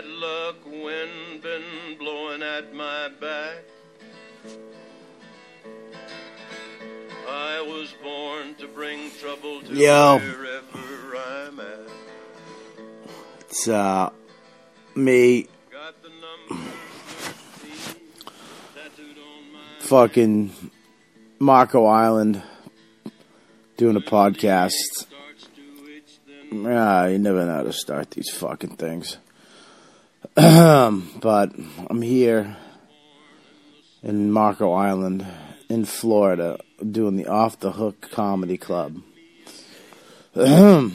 bad luck wind been blowing at my back. I was born to bring trouble to Yo. wherever I'm at. It's uh me Got the number on my fucking Marco Island doing a podcast. starts to itch then Ah, you never know how to start these fucking things. But I'm here in Marco Island in Florida doing the Off the Hook Comedy Club. oh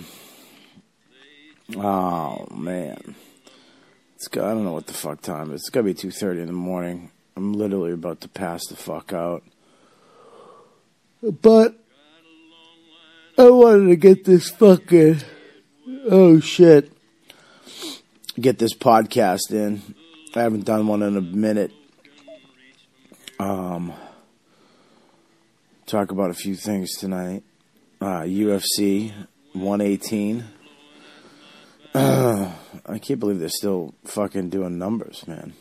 man. It's got, I don't know what the fuck time is. It's gotta be two thirty in the morning. I'm literally about to pass the fuck out. But I wanted to get this fucking oh shit. Get this podcast in. I haven't done one in a minute. Um talk about a few things tonight. Uh UFC 118. I can't believe they're still fucking doing numbers, man.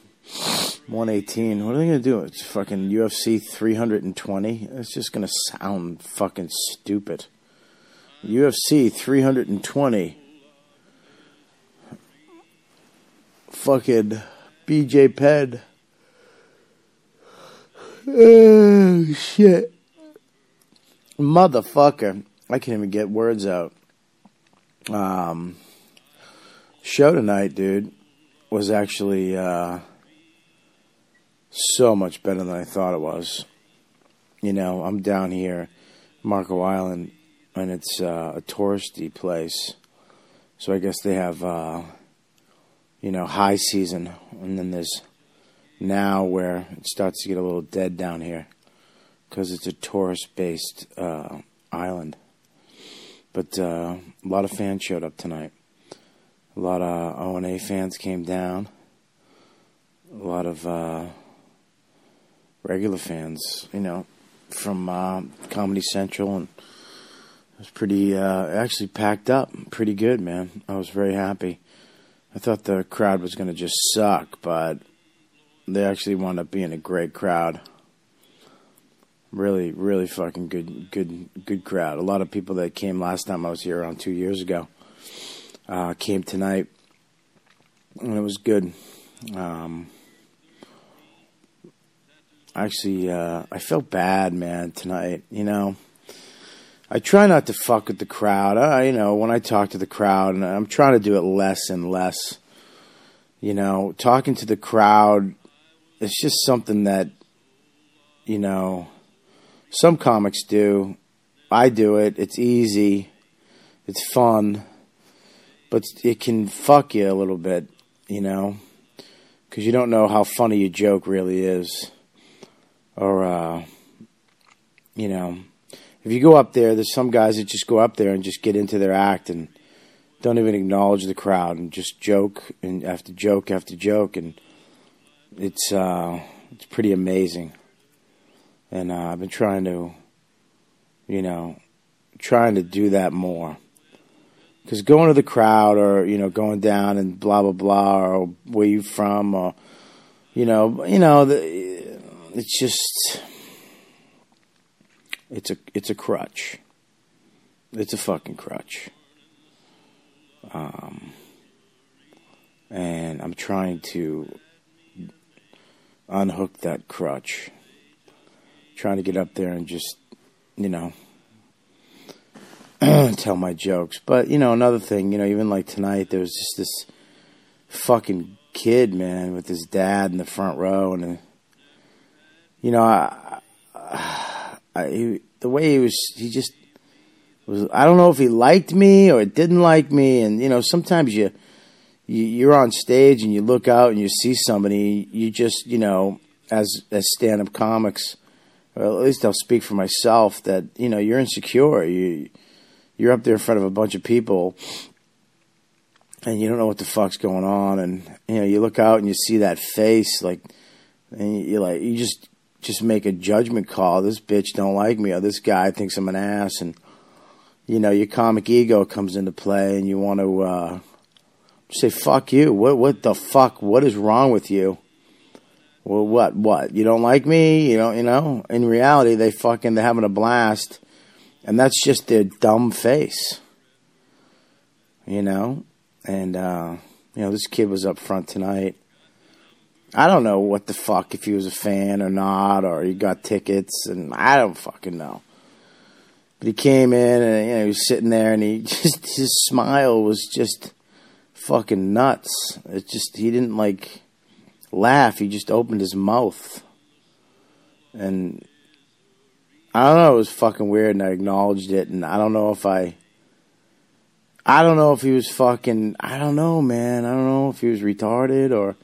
118. What are they gonna do? It's fucking UFC 320. It's just gonna sound fucking stupid. UFC 320. Fucking BJ Penn. Oh shit. Motherfucker. I can't even get words out. Um show tonight, dude, was actually uh so much better than I thought it was. You know, I'm down here, Marco Island, and it's uh, a touristy place. So I guess they have, uh, you know, high season, and then there's now where it starts to get a little dead down here because it's a tourist-based uh, island. But uh, a lot of fans showed up tonight. A lot of O&A fans came down. A lot of uh, regular fans, you know, from uh, Comedy Central, and it was pretty uh, actually packed up, pretty good, man. I was very happy. I thought the crowd was going to just suck, but they actually wound up being a great crowd. Really, really fucking good, good, good crowd. A lot of people that came last time I was here around two years ago uh, came tonight, and it was good. Um, actually, uh, I felt bad, man, tonight. You know, I try not to fuck with the crowd. I, you know, when I talk to the crowd, and I'm trying to do it less and less. You know, talking to the crowd, it's just something that, you know, some comics do. I do it. It's easy. It's fun. But it can fuck you a little bit, you know, because you don't know how funny your joke really is or uh, you know, if you go up there, there's some guys that just go up there and just get into their act and don't even acknowledge the crowd and just joke and after joke after joke, and it's uh, it's pretty amazing. And uh, I've been trying to, you know, trying to do that more. Because going to the crowd or you know going down and blah blah blah or where you from or you know you know the, it's just it's a it's a crutch. It's a fucking crutch. Um, and I'm trying to unhook that crutch. Trying to get up there and just, you know, tell my jokes. But you know, another thing, you know, even like tonight, there was just this fucking kid, man, with his dad in the front row, and. You know, I, I, he, the way he was, he just was. I don't know if he liked me or didn't like me, and you know, sometimes you, you you're on stage and you look out and you see somebody, you just, you know, as as stand up comics, or at least I'll speak for myself that you know you're insecure. You you're up there in front of a bunch of people. And you don't know what the fuck's going on, and you know you look out and you see that face, like, and you like you just just make a judgment call. This bitch don't like me, or this guy thinks I'm an ass, and you know your comic ego comes into play, and you want to uh, say fuck you. What what the fuck? What is wrong with you? Well, what what? You don't like me? You don't you know? In reality, they fucking they're having a blast, and that's just their dumb face. You know, and uh, you know this kid was up front tonight. I don't know what the fuck if he was a fan or not, or he got tickets, and I don't fucking know. But he came in and you know he was sitting there, and he just his smile was just fucking nuts. It just he didn't like laugh. He just opened his mouth, and I don't know. It was fucking weird, and I acknowledged it, and I don't know if I. I don't know if he was fucking. I don't know, man. I don't know if he was retarded or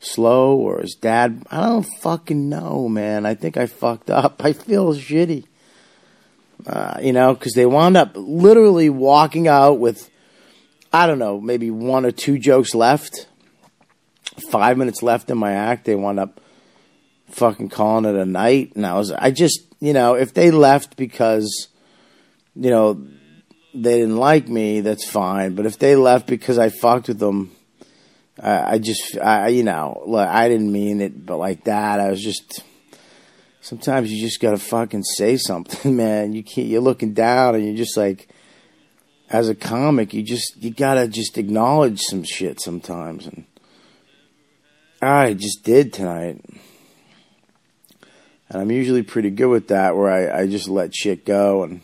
slow or his dad. I don't fucking know, man. I think I fucked up. I feel shitty. Uh, you know, because they wound up literally walking out with, I don't know, maybe one or two jokes left. Five minutes left in my act. They wound up fucking calling it a night. And I was, I just, you know, if they left because, you know, they didn't like me, that's fine. But if they left because I fucked with them, I, I just, I, you know, look, I didn't mean it, but like that, I was just. Sometimes you just gotta fucking say something, man. You can't. You're looking down, and you're just like, as a comic, you just you gotta just acknowledge some shit sometimes, and I just did tonight. And I'm usually pretty good with that, where I, I just let shit go, and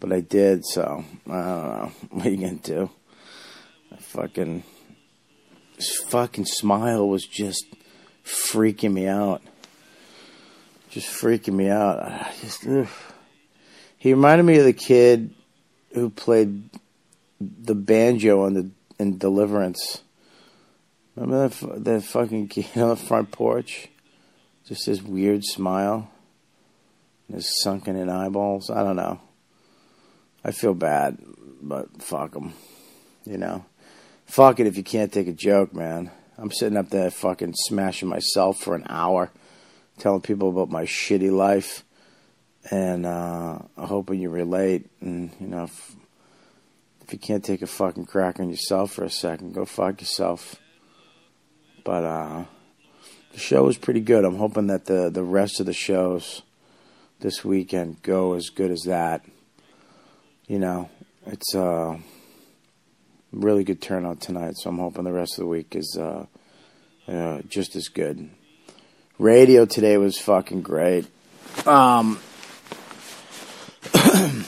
but I did, so I don't know. What are you gonna do? I fucking his fucking smile was just freaking me out. Just freaking me out. I just he reminded me of the kid who played the banjo on the in Deliverance. Remember that that fucking kid on the front porch? Just his weird smile, his sunken in eyeballs. I don't know. I feel bad, but fuck him. You know, fuck it if you can't take a joke, man. I'm sitting up there fucking smashing myself for an hour, telling people about my shitty life, and uh, hoping you relate. And you know, if, if you can't take a fucking crack on yourself for a second, go fuck yourself. But uh, the show was pretty good. I'm hoping that the the rest of the shows this weekend go as good as that you know, it's uh, really good turnout tonight. So I'm hoping the rest of the week is uh, uh, just as good. Radio today was fucking great. Um,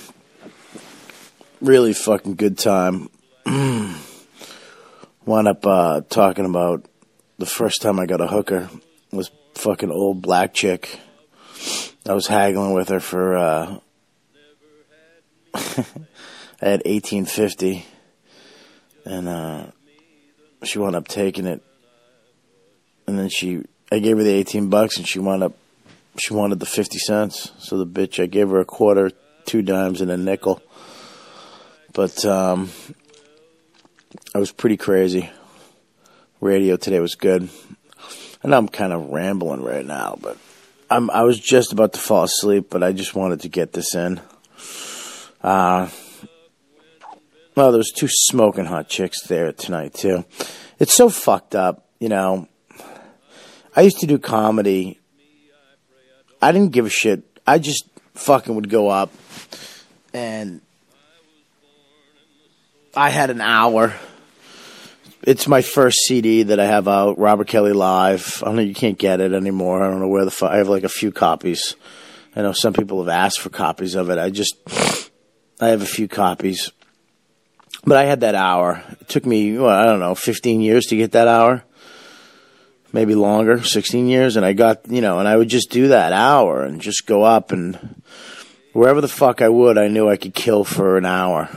really fucking good time. Wound up uh, talking about the first time I got a hooker was fucking old black chick. I was haggling with her for uh, I had 1850 and uh, she wound up taking it. And then she I gave her the 18 bucks and she wound up she wanted the 50 cents. So the bitch I gave her a quarter two dimes and a nickel. But um, I was pretty crazy. Radio today was good. And I'm kind of rambling right now but I'm I was just about to fall asleep but I just wanted to get this in. Uh, well, there's two smoking hot chicks there tonight too. It's so fucked up, you know. I used to do comedy. I didn't give a shit. I just fucking would go up and I had an hour. It's my first CD that I have out, Robert Kelly Live. I don't know, you can't get it anymore. I don't know where the fuck. I have like a few copies. I know some people have asked for copies of it. I just I have a few copies. But I had that hour. It took me, well, I don't know, 15 years to get that hour. Maybe longer, 16 years. And I got, you know, and I would just do that hour and just go up and wherever the fuck I would, I knew I could kill for an hour.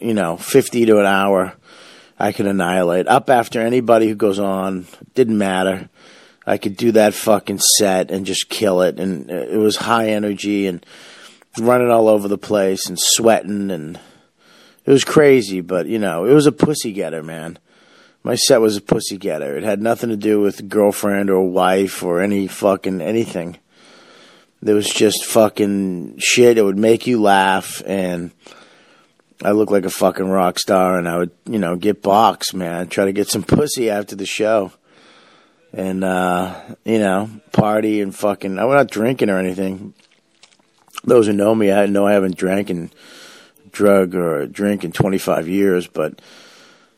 You know, 50 to an hour, I could annihilate. Up after anybody who goes on, didn't matter. I could do that fucking set and just kill it. And uh, it was high energy and running all over the place and sweating and it was crazy, but you know, it was a pussy getter, man. My set was a pussy getter. It had nothing to do with girlfriend or wife or any fucking anything. There was just fucking shit. It would make you laugh and I look like a fucking rock star, and I would, you know, get box, man. I'd Try to get some pussy after the show, and uh, you know, party and fucking. I'm not drinking or anything. Those who know me, I know I haven't drank and drug or a drink in 25 years, but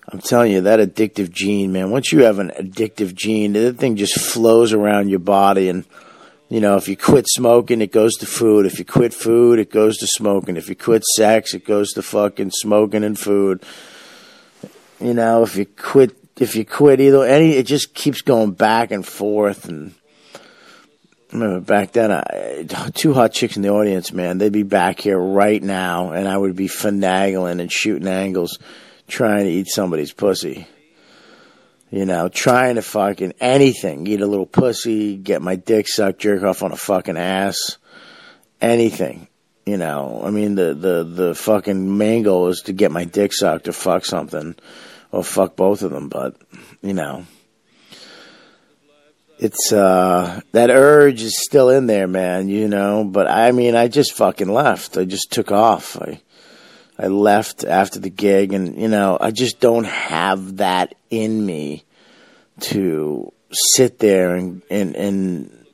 I'm telling you that addictive gene, man. Once you have an addictive gene, that thing just flows around your body and you know, if you quit smoking, it goes to food. If you quit food, it goes to smoking. If you quit sex, it goes to fucking smoking and food. You know, if you quit, if you quit either, any, it just keeps going back and forth. And remember back then, I, two hot chicks in the audience, man, they'd be back here right now, and I would be finagling and shooting angles, trying to eat somebody's pussy. You know, trying to fucking anything. Eat a little pussy, get my dick sucked, jerk off on a fucking ass. Anything. You know, I mean, the, the, the fucking main goal is to get my dick sucked or fuck something. Or fuck both of them, but, you know. It's, uh, that urge is still in there, man, you know, but I mean, I just fucking left. I just took off. I, I left after the gig, and you know, I just don't have that in me to sit there and and and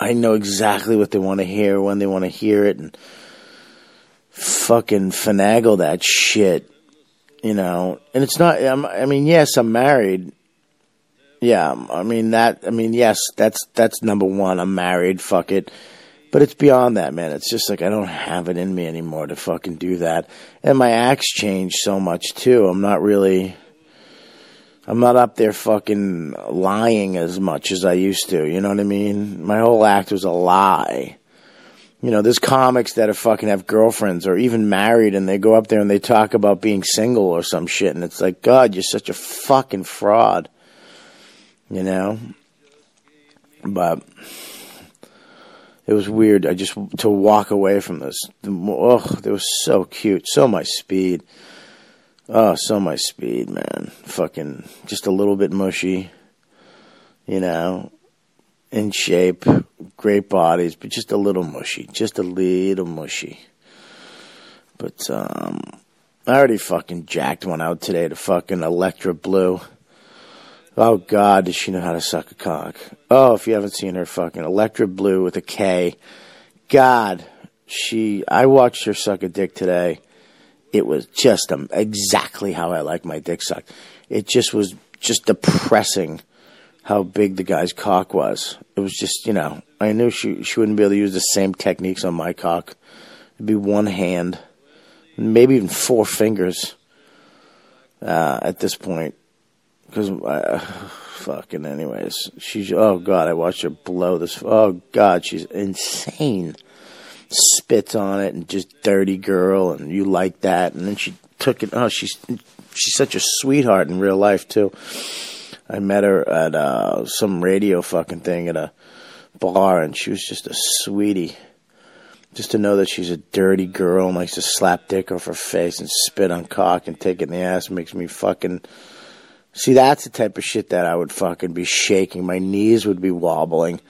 I know exactly what they want to hear when they want to hear it, and fucking finagle that shit, you know. And it's not. I'm, I mean, yes, I'm married. Yeah, um, I mean that. I mean, yes, that's that's number one. I'm married. Fuck it. But it's beyond that, man. It's just like I don't have it in me anymore to fucking do that. And my acts changed so much too. I'm not really I'm not up there fucking lying as much as I used to. You know what I mean? My whole act was a lie. You know, there's comics that are fucking have girlfriends or even married and they go up there and they talk about being single or some shit and it's like, God, you're such a fucking fraud. You know? But it was weird. I just to walk away from this. Oh, they were so cute, so my speed. Oh, so my speed, man. Fucking just a little bit mushy, you know, in shape, great bodies, but just a little mushy, just a little mushy. But um, I already fucking jacked one out today to fucking Alektra Blue. Oh God, does she know how to suck a cock? Oh, if you haven't seen her, fucking Alektra Blue with a K. God, she. I watched her suck a dick today. It was just um, exactly how I like my dick sucked. It just was just depressing how big the guy's cock was. It was just, you know, I knew she she wouldn't be able to use the same techniques on my cock. It'd be one hand, maybe even four fingers uh, at this point because uh, fucking anyways, she's oh god, I watched her blow this. Oh god, she's insane. Spits on it and just dirty girl, and you like that, and then she took it. Oh, she's she's such a sweetheart in real life too. I met her at uh, some radio fucking thing at a bar, and she was just a sweetie. Just to know that she's a dirty girl and likes to slap dick off her face and spit on cock and take it in the ass makes me fucking See, that's the type of shit that I would fucking be shaking. My knees would be wobbling.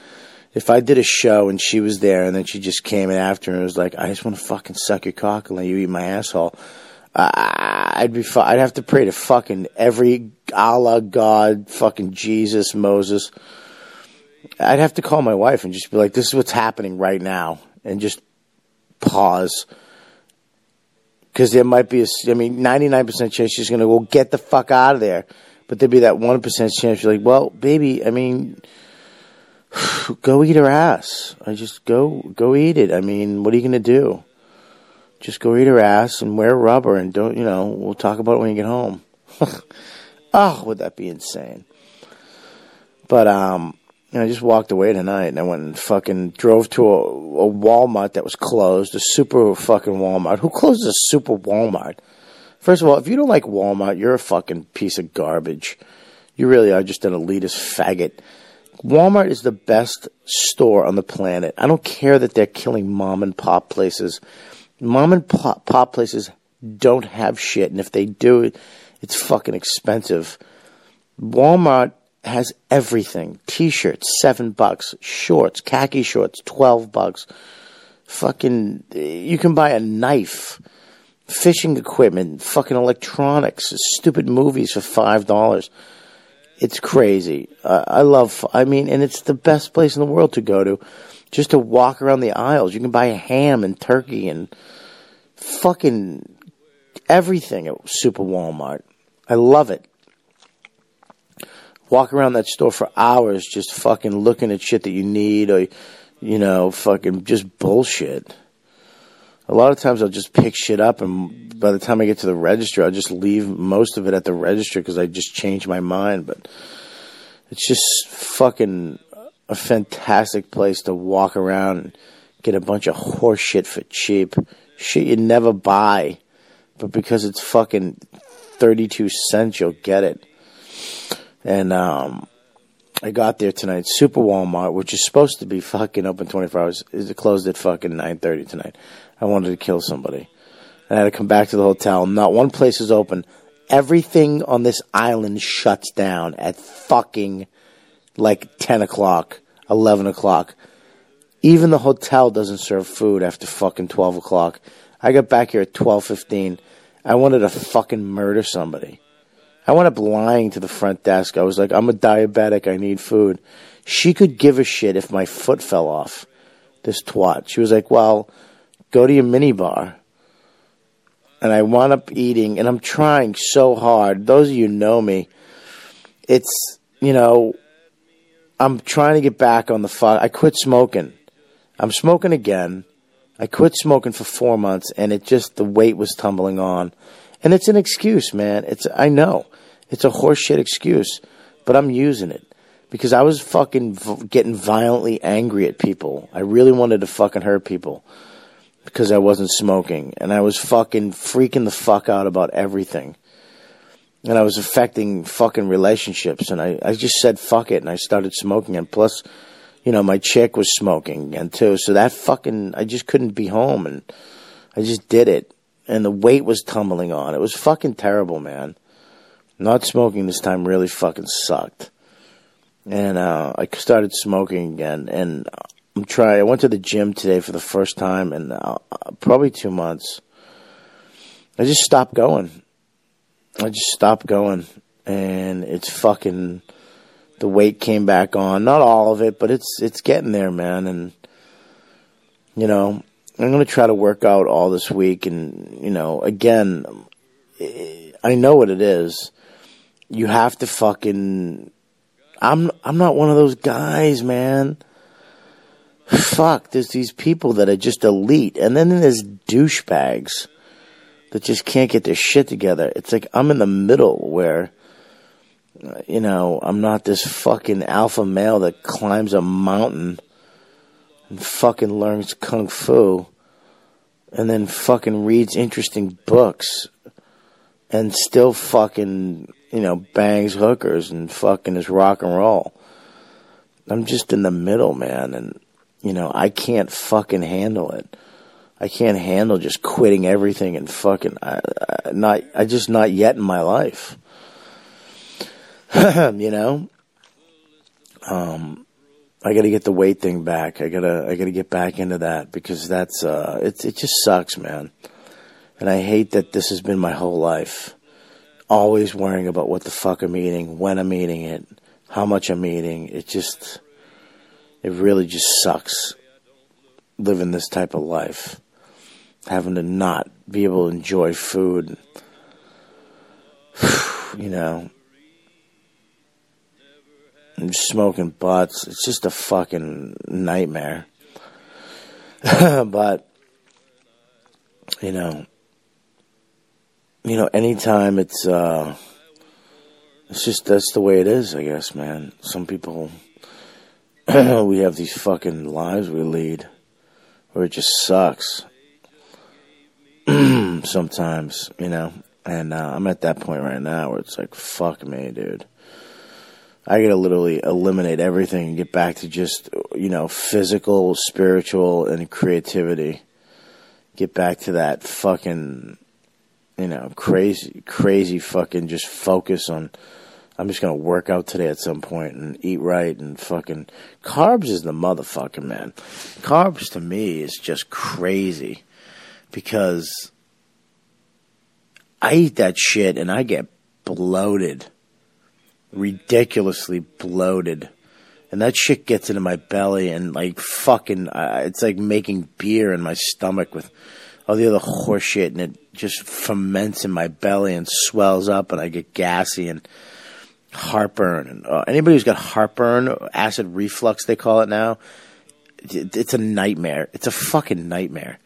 If I did a show and she was there and then she just came in after and was like, I just want to fucking suck your cock and let you eat my asshole. I'd be, fu- I'd have to pray to fucking every Allah, God, fucking Jesus, Moses. I'd have to call my wife and just be like, this is what's happening right now. And just pause because there might be a, I mean, 99% chance she's going to go get the fuck out of there. But there'd be that 1% chance you're like, well, baby, I mean, go eat her ass. I just go, go eat it. I mean, what are you going to do? Just go eat her ass and wear rubber and don't, you know, we'll talk about it when you get home. oh, would that be insane? But, um, I just walked away tonight and I went and fucking drove to a, a Walmart that was closed, a super fucking Walmart. Who closes a super Walmart? First of all, if you don't like Walmart, you're a fucking piece of garbage. You really are just an elitist faggot. Walmart is the best store on the planet. I don't care that they're killing mom and pop places. Mom and pop, pop places don't have shit, and if they do, it's fucking expensive. Walmart has everything. T-shirts, seven bucks. Shorts, khaki shorts, twelve bucks. Fucking, you can buy a knife. Fishing equipment, fucking electronics, stupid movies for five dollars. It's crazy. Uh, I love. I mean, and it's the best place in the world to go to, just to walk around the aisles. You can buy ham and turkey and fucking everything at Super Walmart. I love it. Walk around that store for hours, just fucking looking at shit that you need, or you know, fucking just bullshit a lot of times I'll just pick shit up, and by the time I get to the register, I'll just leave most of it at the register because I just changed my mind. But it's just fucking a fantastic place to walk around and get a bunch of horse shit for cheap. Shit you never buy, but because it's fucking 32 cents, you'll get it. And, um, I got there tonight. Super Walmart, which is supposed to be fucking open 24 hours, is closed at fucking 9:30 tonight. I wanted to kill somebody. I had to come back to the hotel. Not one place is open. Everything on this island shuts down at fucking like 10 o'clock, 11 o'clock. Even the hotel doesn't serve food after fucking 12 o'clock. I got back here at 12.15. I wanted to fucking murder somebody. I went up lying to the front desk. I was like, I'm a diabetic. I need food. She could give a shit if my foot fell off. This twat. She was like, well, go to your minibar. And I wound up eating, and I'm trying so hard. Those of you know me. It's, you know, I'm trying to get back on the fuck. I quit smoking. I'm smoking again. I quit smoking for four months, and it just, the weight was tumbling on. And it's an excuse, man. It's, I know. It's a horseshit excuse, but I'm using it because I was fucking v- getting violently angry at people. I really wanted to fucking hurt people because I wasn't smoking, and I was fucking freaking the fuck out about everything. And I was affecting fucking relationships, and I, I just said fuck it, and I started smoking, and plus, you know, my chick was smoking and too, so that fucking, I just couldn't be home, and I just did it, and the weight was tumbling on. It was fucking terrible, man. Not smoking this time really fucking sucked. And uh, I started smoking again, and I'm trying. I went to the gym today for the first time in uh, probably two months. I just stopped going. I just stopped going, and it's fucking. The weight came back on. Not all of it, but it's it's getting there, man. And you know, I'm gonna try to work out all this week, and you know, again, I know what it is. You have to fucking. I'm I'm not one of those guys, man fuck, there's these people that are just elite, and then there's douchebags that just can't get their shit together. It's like I'm in the middle where, you know, I'm not this fucking alpha male that climbs a mountain and fucking learns kung fu and then fucking reads interesting books and still fucking, you know, bangs hookers and fucking is rock and roll. I'm just in the middle, man, and you know, I can't fucking handle it. I can't handle just quitting everything and fucking I, I, not. I just not yet in my life. you know, um, I got to get the weight thing back. I gotta I gotta get back into that because that's uh, it. It just sucks, man. And I hate that this has been my whole life. Always worrying about what the fuck I'm eating, when I'm eating it, how much I'm eating. It just it really just sucks living this type of life. Having to not be able to enjoy food. you know. And smoking butts. It's just a fucking nightmare. but, you know, you know, anytime it's, uh, it's just, that's the way it is, I guess, man. Some people we have these fucking lives we lead where it just sucks sometimes, you know. And uh, I'm at that point right now where it's like, fuck me, dude. I gotta literally eliminate everything and get back to just, you know, physical, spiritual, and creativity. Get back to that fucking, you know, crazy, crazy fucking just focus on I'm just gonna work out today at some point and eat right and fucking carbs is the motherfucker, man. Carbs to me is just crazy because I eat that shit and I get bloated, ridiculously bloated, and that shit gets into my belly and like fucking, uh, it's like making beer in my stomach with all the other horse shit, and it just ferments in my belly and swells up, and I get gassy and heartburn. And uh, anybody who's got heartburn, acid reflux, they call it now, it's a nightmare. It's a fucking nightmare.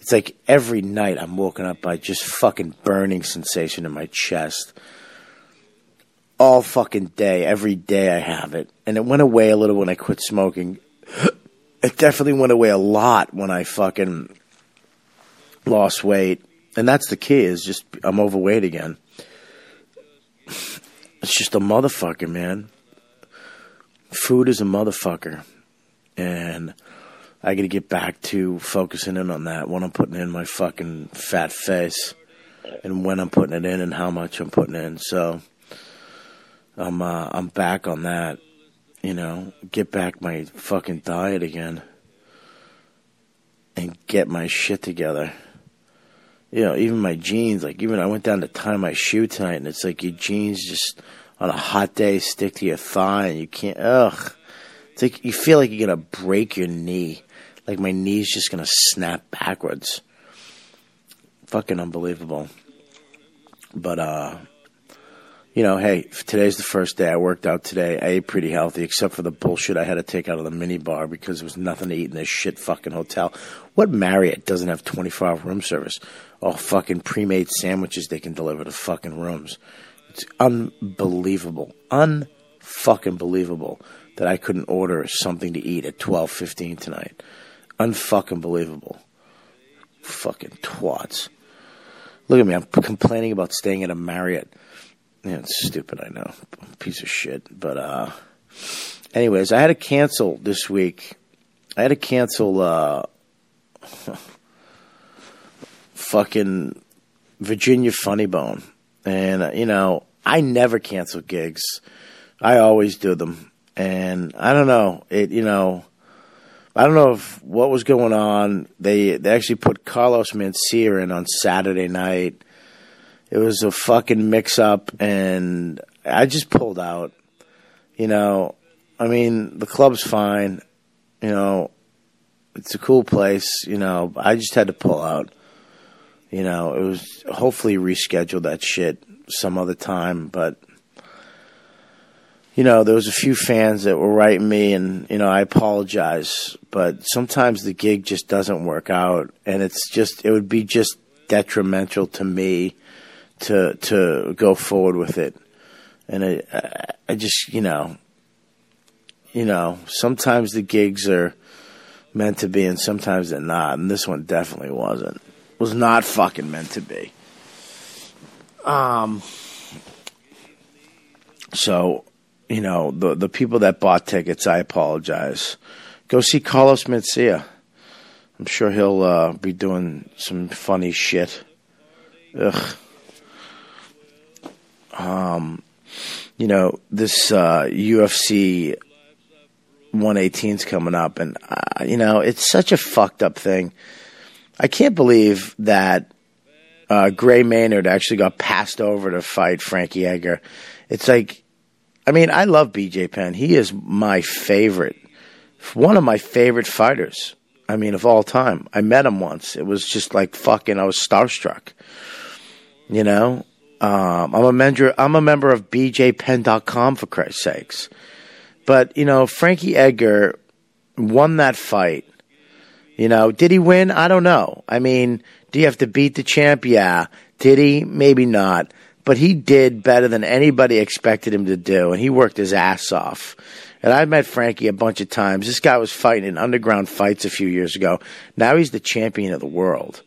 It's like every night I'm woken up by just fucking burning sensation in my chest. All fucking day, every day I have it. And it went away a little when I quit smoking. It definitely went away a lot when I fucking lost weight. And that's the key is just I'm overweight again. It's just a motherfucker, man. Food is a motherfucker. And I got to get back to focusing in on that when I'm putting in my fucking fat face and when I'm putting it in and how much I'm putting in. So I'm uh, I'm back on that. You know, get back my fucking diet again and get my shit together. You know, even my jeans, like even I went down to tie my shoe tonight and it's like your jeans just on a hot day stick to your thigh and you can't ugh. It's like you feel like you're gonna break your knee like my knee's just gonna snap backwards. Fucking unbelievable. But uh you know, hey, today's the first day I worked out today. I ate pretty healthy, except for the bullshit I had to take out of the mini bar because there was nothing to eat in this shit fucking hotel. What Marriott doesn't have 24 hour room service? All fucking pre made sandwiches they can deliver to fucking rooms. It's unbelievable. Unfucking believable that I couldn't order something to eat at 12.15 tonight. Unfucking believable. Fucking twats. Look at me. I'm complaining about staying at a Marriott. Yeah, it's stupid. I know. Piece of shit. But, uh, anyways, I had to cancel this week. I had to cancel, uh, fucking Virginia Funny Bone. And, uh, you know, I never cancel gigs. I always do them. And I don't know. It, you know, I don't know if what was going on. They they actually put Carlos Mencia in on Saturday night. It was a fucking mix up, and I just pulled out. You know, I mean, the club's fine. You know, it's a cool place. You know, I just had to pull out. You know, it was hopefully reschedule that shit some other time, but you know, there was a few fans that were writing me, and you know, I apologize, but sometimes the gig just doesn't work out, and it's just it would be just detrimental to me to to go forward with it, and I I just you know, you know, sometimes the gigs are meant to be, and sometimes they're not, and this one definitely wasn't. Was not fucking meant to be. Um. So you know, the the people that bought tickets, I apologize. Go see Carlos Mencia. I'm sure he'll uh, be doing some funny shit. Ugh. Um, you know, this uh, UFC 118's coming up, and uh, you know, it's such a fucked up thing. I can't believe that uh, Gray Maynard actually got passed over to fight Frankie Edgar. It's like I mean, I love BJ Penn. He is my favorite, one of my favorite fighters. I mean, of all time. I met him once. It was just like fucking. I was starstruck. You know, um, I'm a member. I'm a member of BJPenn.com for Christ's sakes. But you know, Frankie Edgar won that fight. You know, did he win? I don't know. I mean, do you have to beat the champ? Yeah. Did he? Maybe not but he did better than anybody expected him to do, and he worked his ass off. And I've met Frankie a bunch of times. This guy was fighting in underground fights a few years ago. Now he's the champion of the world.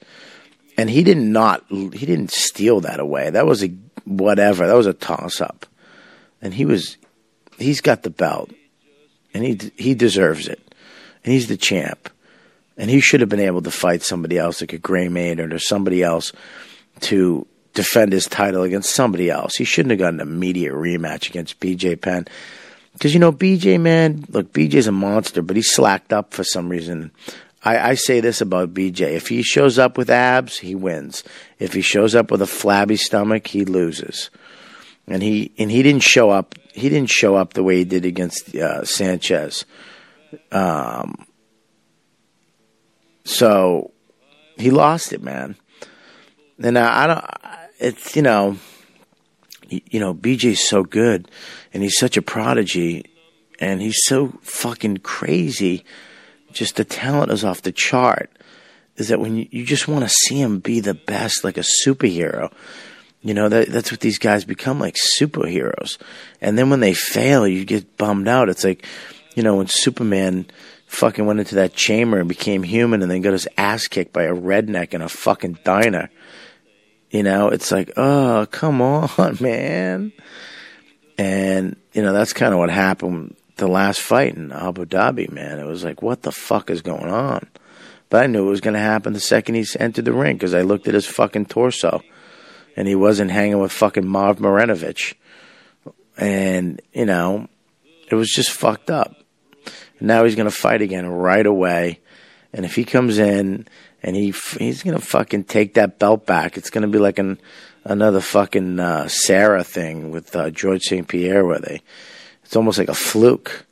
And he did not he didn't steal that away. That was a whatever. That was a toss up. And he was he's got the belt. And he he deserves it. And he's the champ. And he should have been able to fight somebody else like a Gray Maynard or somebody else to defend his title against somebody else. He shouldn't have gotten an immediate rematch against BJ Penn. Because, you know, BJ, man, look, BJ's a monster, but he slacked up for some reason. I, I say this about BJ: if he shows up with abs, he wins. If he shows up with a flabby stomach, he loses. And he and he didn't show up. He didn't show up the way he did against uh, Sanchez. Um, so he lost it, man. And I, I don't. It's you know, you know, BJ's so good, and he's such a prodigy, and he's so fucking crazy. Just the talent is off the chart. Is that when you, you just want to see him be the best, like a superhero? You know that that's what these guys become like superheroes. And then when they fail, you get bummed out. It's like, you know, when Superman fucking went into that chamber and became human, and then got his ass kicked by a redneck in a fucking diner. You know, it's like, oh, come on, man. And, you know, that's kind of what happened the last fight in Abu Dhabi, man. It was like, what the fuck is going on? But I knew it was going to happen the second he entered the ring because I looked at his fucking torso and he wasn't hanging with fucking Marv Marinovich. And, you know, it was just fucked up. Now he's going to fight again right away. And if he comes in and he he's gonna fucking take that belt back. It's gonna be like an another fucking uh, Serra thing with uh, George St. Pierre, where they it's almost like a fluke.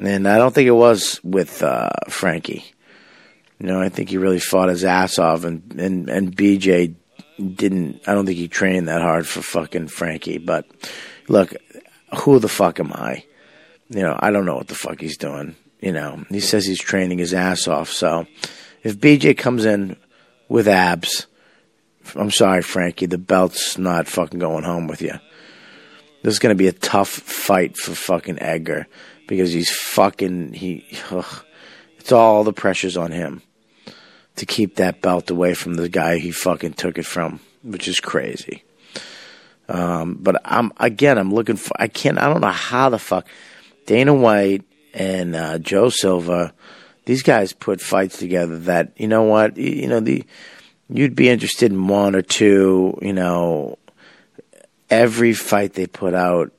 And I don't think it was with uh, Frankie. You know, I think he really fought his ass off, and and and BJ didn't. I don't think he trained that hard for fucking Frankie. But look, who the fuck am I? You know, I don't know what the fuck he's doing. You know, he says he's training his ass off, so if BJ comes in with abs, I'm sorry, Frankie, the belt's not fucking going home with you. This is going to be a tough fight for fucking Edgar because he's fucking he. Ugh, it's all the pressure's on him to keep that belt away from the guy he fucking took it from, which is crazy. Um, but I'm again, I'm looking for. I can't. I don't know how the fuck Dana White and uh, Joe Silva these guys put fights together that you know what you know the you'd be interested in one or two you know every fight they put out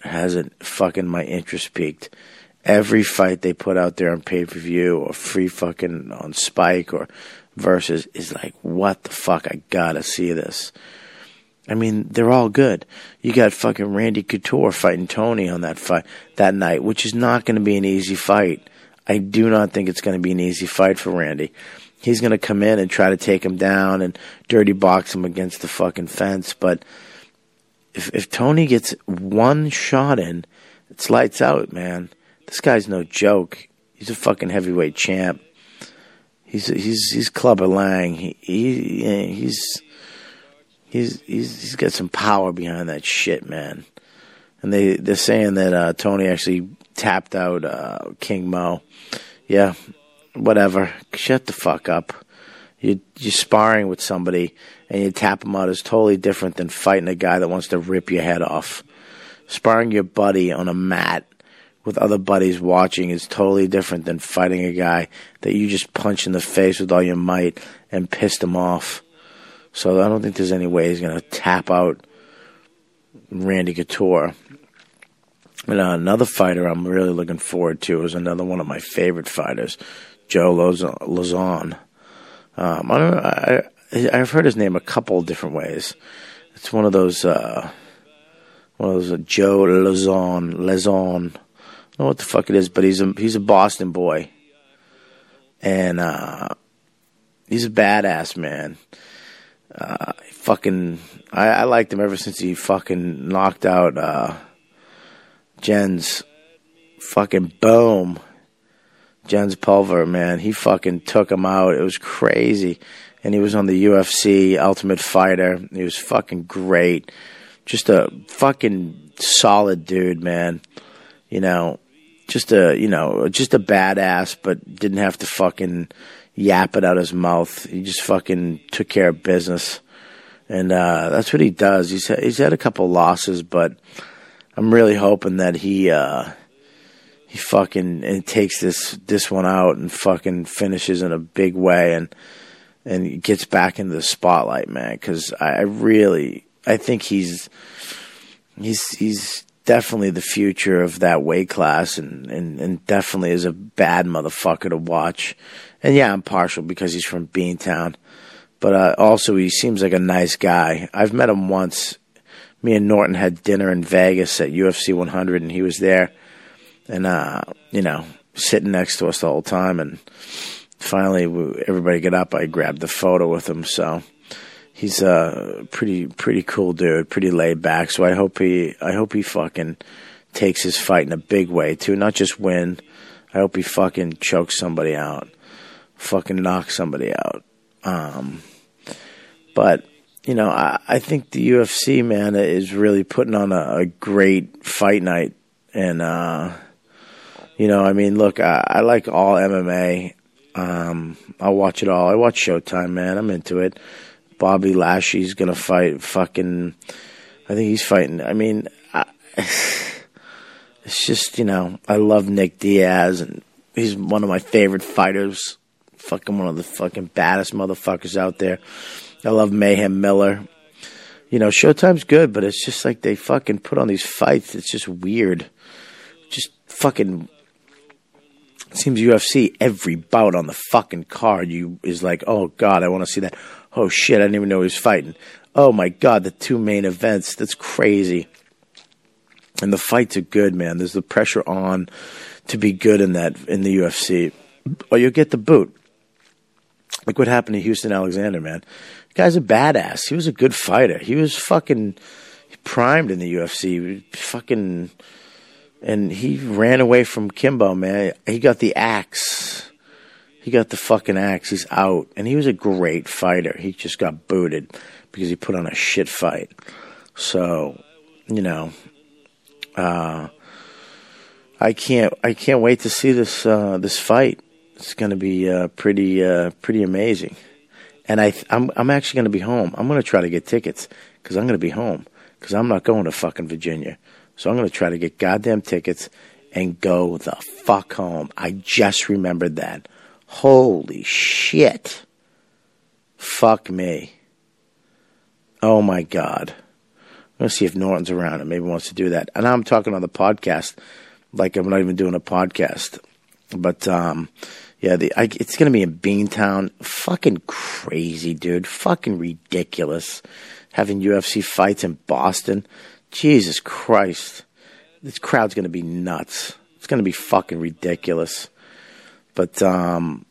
hasn't fucking my interest peaked every fight they put out there on pay per view or free fucking on Spike or versus is like what the fuck I gotta see this. I mean, they're all good. You got fucking Randy Couture fighting Toney on that fight that night, which is not going to be an easy fight. I do not think it's going to be an easy fight for Randy. He's going to come in and try to take him down and dirty box him against the fucking fence. But if if Toney gets one shot in, it's lights out, man. This guy's no joke. He's a fucking heavyweight champ. He's he's he's Clubber Lang. He, he he's he's he's he's got some power behind that shit, man. And they they're saying that uh, Toney actually tapped out uh, King Mo. Yeah, whatever. Shut the fuck up. You, you're sparring with somebody and you tap him out is totally different than fighting a guy that wants to rip your head off. Sparring your buddy on a mat with other buddies watching is totally different than fighting a guy that you just punch in the face with all your might and pissed him off. So I don't think there's any way he's going to tap out Randy Couture. And uh, another fighter I'm really looking forward to is another one of my favorite fighters, Joe Lauzon. Um, I don't know, I, I've heard his name a couple different ways. It's one of those, uh, one of those uh, Joe Lauzon, Lauzon. I don't know what the fuck it is, but he's a he's a Boston boy, and uh, he's a badass man. Uh, fucking, I, I liked him ever since he fucking knocked out. Uh, Jens fucking boom. Jens Pulver, man, he fucking took him out. It was crazy. And he was on the UFC Ultimate Fighter. He was fucking great. Just a fucking solid dude, man. You know, just a, you know, just a badass, but didn't have to fucking yap it out of his mouth. He just fucking took care of business. And, uh, that's what he does. He's, he's had a couple losses, but, I'm really hoping that he uh, he fucking and takes this this one out and fucking finishes in a big way and and gets back into the spotlight, man. Because I really I think he's he's he's definitely the future of that weight class, and, and, and definitely is a bad motherfucker to watch. And yeah, I'm partial because he's from Beantown, but uh, also he seems like a nice guy. I've met him once. Me and Norton had dinner in Vegas at UFC 100, and he was there, and uh, you know, sitting next to us the whole time. And finally, everybody got up. I grabbed the photo with him. So he's a pretty pretty cool dude, pretty laid back. So I hope he I hope he fucking takes his fight in a big way too, not just win. I hope he fucking chokes somebody out, fucking knocks somebody out. Um, but you know, I, I think the UFC man is really putting on a, a great fight night, and uh, you know, I mean, look, I, I like all MMA. Um, I'll watch it all. I watch Showtime, man. I'm into it. Bobby Lashley's gonna fight fucking. I think he's fighting. I mean, I, it's just you know, I love Nick Diaz, and he's one of my favorite fighters. Fucking one of the fucking baddest motherfuckers out there. I love Mayhem Miller. You know, Showtime's good, but it's just like they fucking put on these fights. It's just weird. Just fucking seems UFC every bout on the fucking card you is like, oh god, I want to see that. Oh shit, I didn't even know he was fighting. Oh my god, the two main events. That's crazy. And the fights are good, man. There's the pressure on to be good in that in the UFC, or you'll get the boot. Like what happened to Houston Alexander, man. The guy's a badass. He was a good fighter. He was fucking primed in the UFC. Fucking and he ran away from Kimbo, man. He got the axe. He got the fucking axe. He's out. And he was a great fighter. He just got booted because he put on a shit fight. So, you know, uh, I can't I can't wait to see this uh, this fight. It's going to be uh, pretty uh, pretty amazing. And I I'm I'm actually going to be home. I'm going to try to get tickets cuz I'm going to be home cuz I'm not going to fucking Virginia. So I'm going to try to get goddamn tickets and go the fuck home. I just remembered that. Holy shit. Fuck me. Oh my God. I'm going to see if Norton's around and maybe wants to do that. And I'm talking on the podcast like I'm not even doing a podcast. But, um, yeah, the, I, it's going to be in Beantown. Fucking crazy, dude. Fucking ridiculous. Having UFC fights in Boston. Jesus Christ. This crowd's going to be nuts. It's going to be fucking ridiculous. But um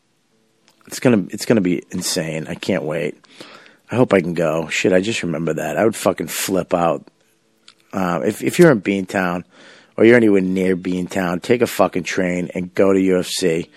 it's going to it's to be insane. I can't wait. I hope I can go. Shit, I just remember that. I would fucking flip out. Uh, if if you're in Beantown or you're anywhere near Beantown, take a fucking train and go to UFC.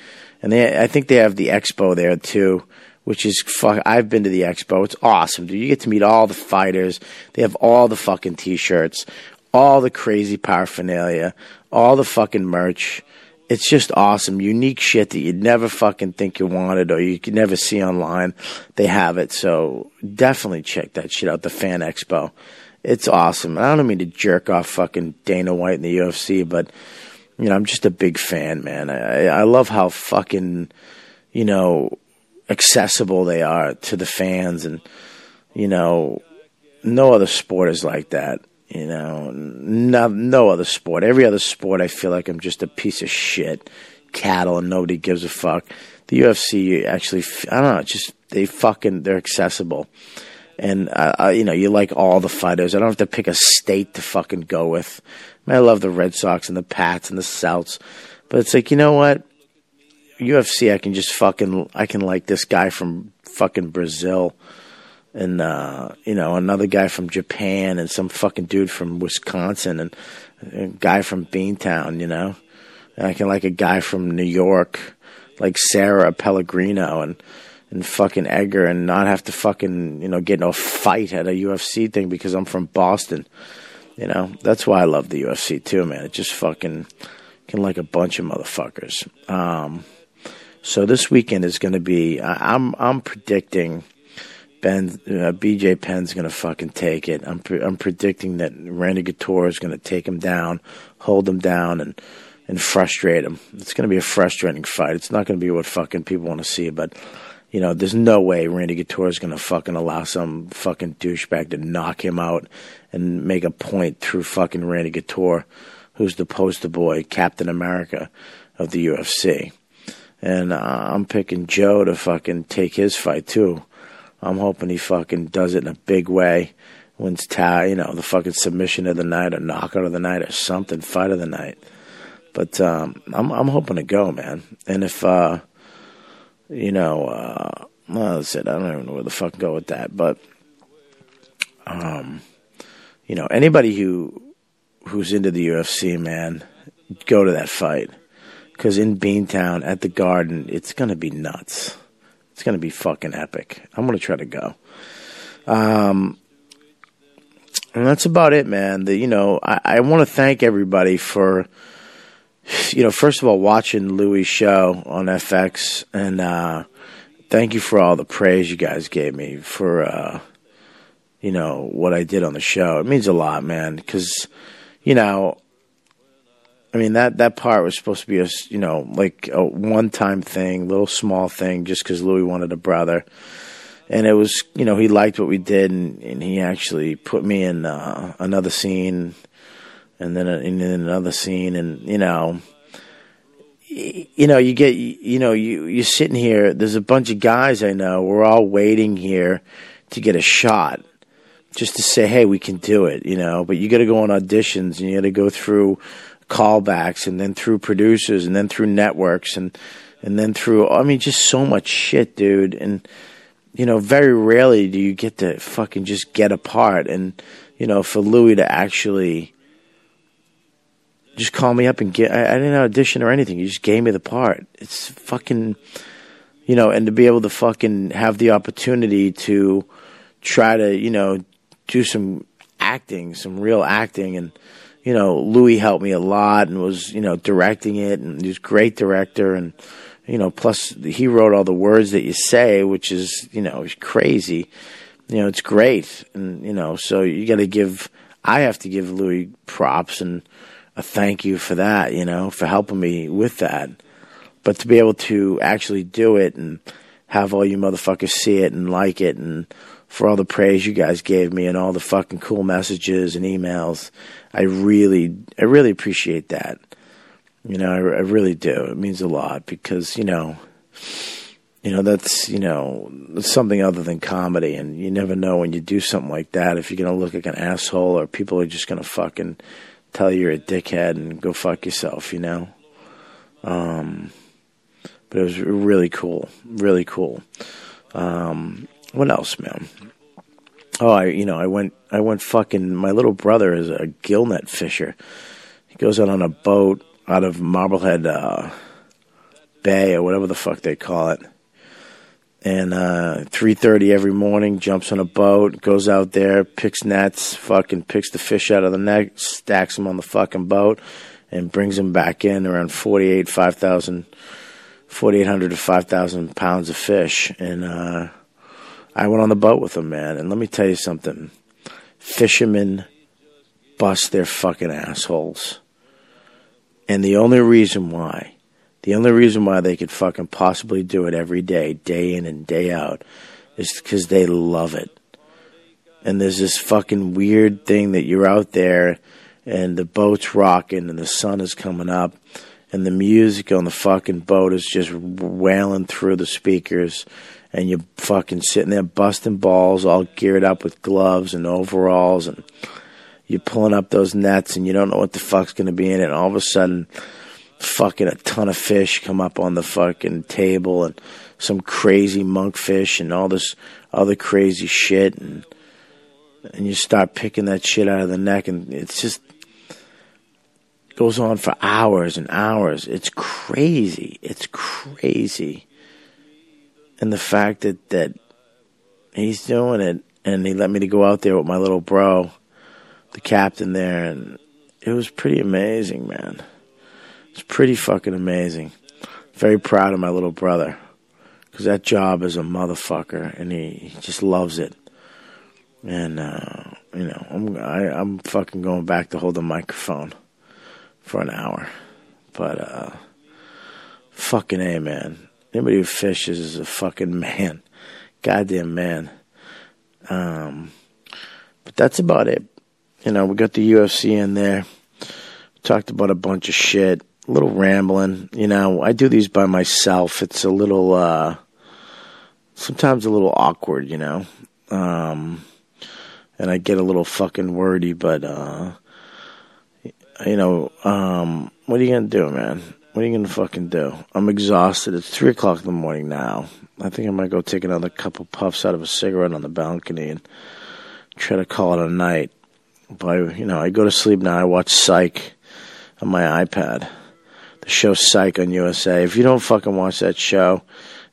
And they, I think they have the expo there too which is fuck. I've been to the expo. It's awesome, dude. You get to meet all the fighters. They have all the fucking t-shirts, all the crazy paraphernalia, all the fucking merch. It's just awesome, unique shit that you'd never fucking think you wanted or you could never see online. They have it, so definitely check that shit out. The Fan Expo, it's awesome. I don't mean to jerk off fucking Dana White in the UFC, but you know I'm just a big fan, man. I I love how fucking you know accessible they are to the fans. And you know no other sport is like that you know. No no other sport. Every other sport i feel like i'm just a piece of shit cattle and nobody gives a fuck. The ufc actually i don't know just they fucking they're accessible. And uh, you know you like all the fighters. I don't have to pick a state to fucking go with. I, mean, I love the red sox and the pats and the souths but it's like you know what UFC, I can just fucking I can like this guy from fucking Brazil, and uh, you know another guy from Japan, and some fucking dude from Wisconsin, and a guy from Beantown. You know, and I can like a guy from New York, like Serra Pellegrino, and and fucking Edgar, and not have to fucking you know get in a fight at a UFC thing because I'm from Boston. You know, that's why I love the UFC too, man. It just fucking can like a bunch of motherfuckers. Um, so this weekend is going to be. I'm I'm predicting Ben uh, BJ Penn's going to fucking take it. I'm pre- I'm predicting that Randy Couture is going to take him down, hold him down, and and frustrate him. It's going to be a frustrating fight. It's not going to be what fucking people want to see, but you know, there's no way Randy Couture is going to fucking allow some fucking douchebag to knock him out and make a point through fucking Randy Couture, who's the poster boy, Captain America of the UFC. And uh, I'm picking Joe to fucking take his fight too. I'm hoping he fucking does it in a big way. Wins tie, you know, the fucking submission of the night or knockout of the night or something, fight of the night. But um, I'm I'm hoping to go, man. And if uh, you know, uh, well, that's it. I don't even know where the fuck go with that. But um, you know, anybody who who's into the UFC, man, go to that fight because in Beantown at the Garden, it's gonna be nuts. It's gonna be fucking epic. I'm gonna try to go. Um, and that's about it, man. The, you know, I, I want to thank everybody for, you know, first of all, watching Louis' show on FX, and uh, thank you for all the praise you guys gave me for, uh, you know, what I did on the show. It means a lot, man, because, you know, I mean that that part was supposed to be a you know like a one time thing, little small thing, just because Louis wanted a brother, and it was you know he liked what we did, and, and he actually put me in uh, another scene, and then and then another scene, and you know. You know, you get, you know, you, you're sitting here. There's a bunch of guys I know. We're all waiting here to get a shot just to say, hey, we can do it, you know. But you got to go on auditions and you got to go through callbacks and then through producers and then through networks and and then through I mean just so much shit, dude. And you know, very rarely do you get to fucking just get apart and you know, for Louis to actually just call me up and get I, I didn't audition or anything. He just gave me the part. It's fucking you know, and to be able to fucking have the opportunity to try to, you know, do some acting, some real acting and you know, Louis helped me a lot and was, you know, directing it and he was a great director and, you know, plus he wrote all the words that you say, which is, you know, crazy. You know, it's great. And, you know, so you got to give, I have to give Louis props and a thank you for that, you know, for helping me with that. But to be able to actually do it and have all you motherfuckers see it and like it and for all the praise you guys gave me and all the fucking cool messages and emails. I really, I really appreciate that. You know, I, I really do. It means a lot because you know, you know that's you know something other than comedy, and you never know when you do something like that if you're gonna look like an asshole or people are just gonna fucking tell you you're a dickhead and go fuck yourself. You know. Um, but it was really cool, really cool. Um, what else, man? Oh, I you know I went I went fucking. My little brother is a gillnet fisher. He goes out on a boat out of Marblehead uh, Bay or whatever the fuck they call it. And uh, three thirty every morning, jumps on a boat, goes out there, picks nets, fucking picks the fish out of the net, stacks them on the fucking boat, and brings them back in around forty eight, five thousand, forty eight hundred to five thousand pounds of fish, and. uh I went on the boat with him, man, and let me tell you something. Fishermen bust their fucking assholes. And the only reason why, the only reason why they could fucking possibly do it every day, day in and day out, is because they love it. And there's this fucking weird thing that you're out there and the boat's rocking and the sun is coming up and the music on the fucking boat is just wailing through the speakers and you're fucking sitting there busting balls, all geared up with gloves and overalls, and you're pulling up those nets, and you don't know what the fuck's gonna be in it. And all of a sudden, fucking a ton of fish come up on the fucking table, and some crazy monkfish, and all this other crazy shit, and and you start picking that shit out of the neck, and it's just goes on for hours and hours. It's crazy. It's crazy and the fact that that he's doing it, and he let me to go out there with my little bro, the captain there, and it was pretty amazing, man. It's pretty fucking amazing. Very proud of my little brother because that job is a motherfucker, and he, he just loves it. And uh, you know, I'm I, I'm fucking going back to hold the microphone for an hour, but uh, fucking a man Anybody who fishes is a fucking man. Goddamn man. Um, but that's about it. You know, we got the UFC in there. Talked about a bunch of shit. A little rambling. You know, I do these by myself. It's a little, uh, sometimes a little awkward, you know. Um, and I get a little fucking wordy, but, uh, you know, um, what are you gonna do, man? What are you gonna fucking do? I'm exhausted. It's three o'clock in the morning now. I think I might go take another couple puffs out of a cigarette on the balcony and try to call it a night. But you know, I go to sleep now. I watch Psych on my iPad. The show Psych on USA. If you don't fucking watch that show,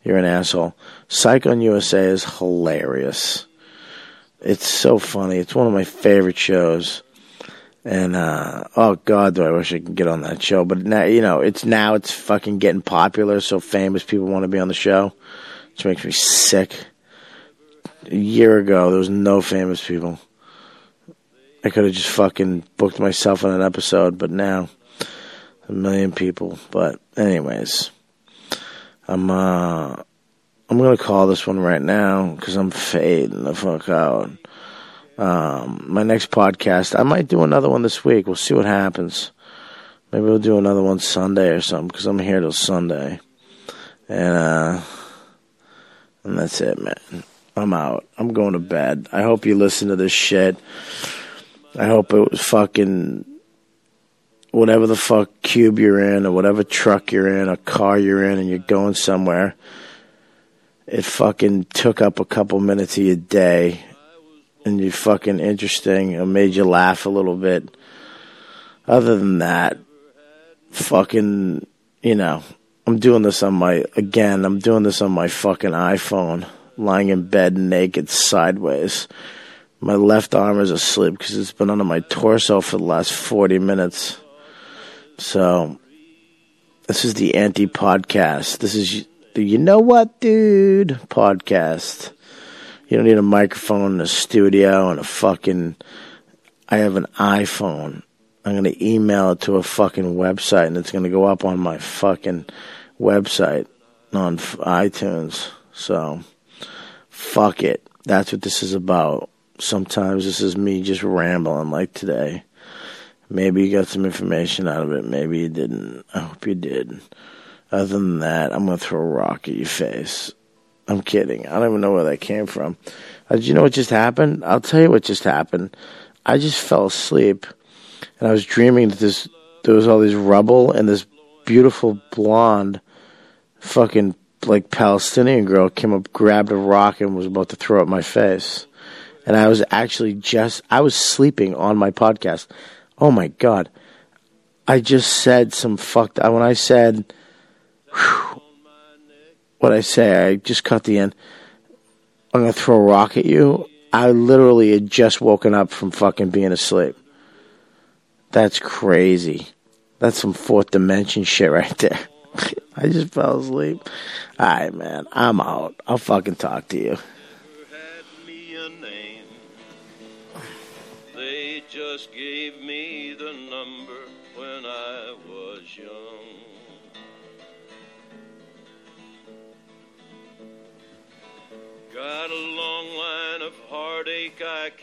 you're an asshole. Psych on USA is hilarious. It's so funny. It's one of my favorite shows. And uh oh god, do I wish I could get on that show. But now you know, it's now it's fucking getting popular, so famous people want to be on the show. Which makes me sick. A year ago there was no famous people. I could have just fucking booked myself on an episode, but now a million people. But anyways, I'm uh I'm gonna call this one right now because I'm fading the fuck out. Um, my next podcast, I might do another one this week. We'll see what happens. Maybe we'll do another one Sunday or something because I'm here till Sunday, and uh, and that's it, man. I'm out. I'm going to bed. I hope you listen to this shit. I hope it was fucking whatever the fuck cube you're in or whatever truck you're in, a car you're in, and you're going somewhere. It fucking took up a couple minutes of your day and you're fucking interesting and made you laugh a little bit. Other than that, fucking, you know, I'm doing this on my, again, I'm doing this on my fucking iPhone, lying in bed naked sideways. My left arm is asleep because it's been under my torso for the last 40 minutes. So, this is the anti podcast. This is the You Know What Dude podcast. You don't need a microphone in a studio and a fucking. I have an iPhone. I'm going to email it to a fucking website and it's going to go up on my fucking website on iTunes. So, fuck it. That's what this is about. Sometimes this is me just rambling like today. Maybe you got some information out of it. Maybe you didn't. I hope you did. Other than that, I'm going to throw a rock at your face. I'm kidding. I don't even know where that came from. Uh, did you know what just happened? I'll tell you what just happened. I just fell asleep, and I was dreaming that this there was all this rubble and this beautiful blonde, fucking like Palestinian girl came up, grabbed a rock, and was about to throw it at my face. And I was actually just I was sleeping on my podcast. Oh my god! I just said some fucked. When I said. Whew, what I say. I just cut the end. I'm gonna throw a rock at you. I literally had just woken up from fucking being asleep. That's crazy. That's some fourth dimension shit right there. I just fell asleep. Alright, man. I'm out. I'll fucking talk to you. They just gave Got a long line of heartache I can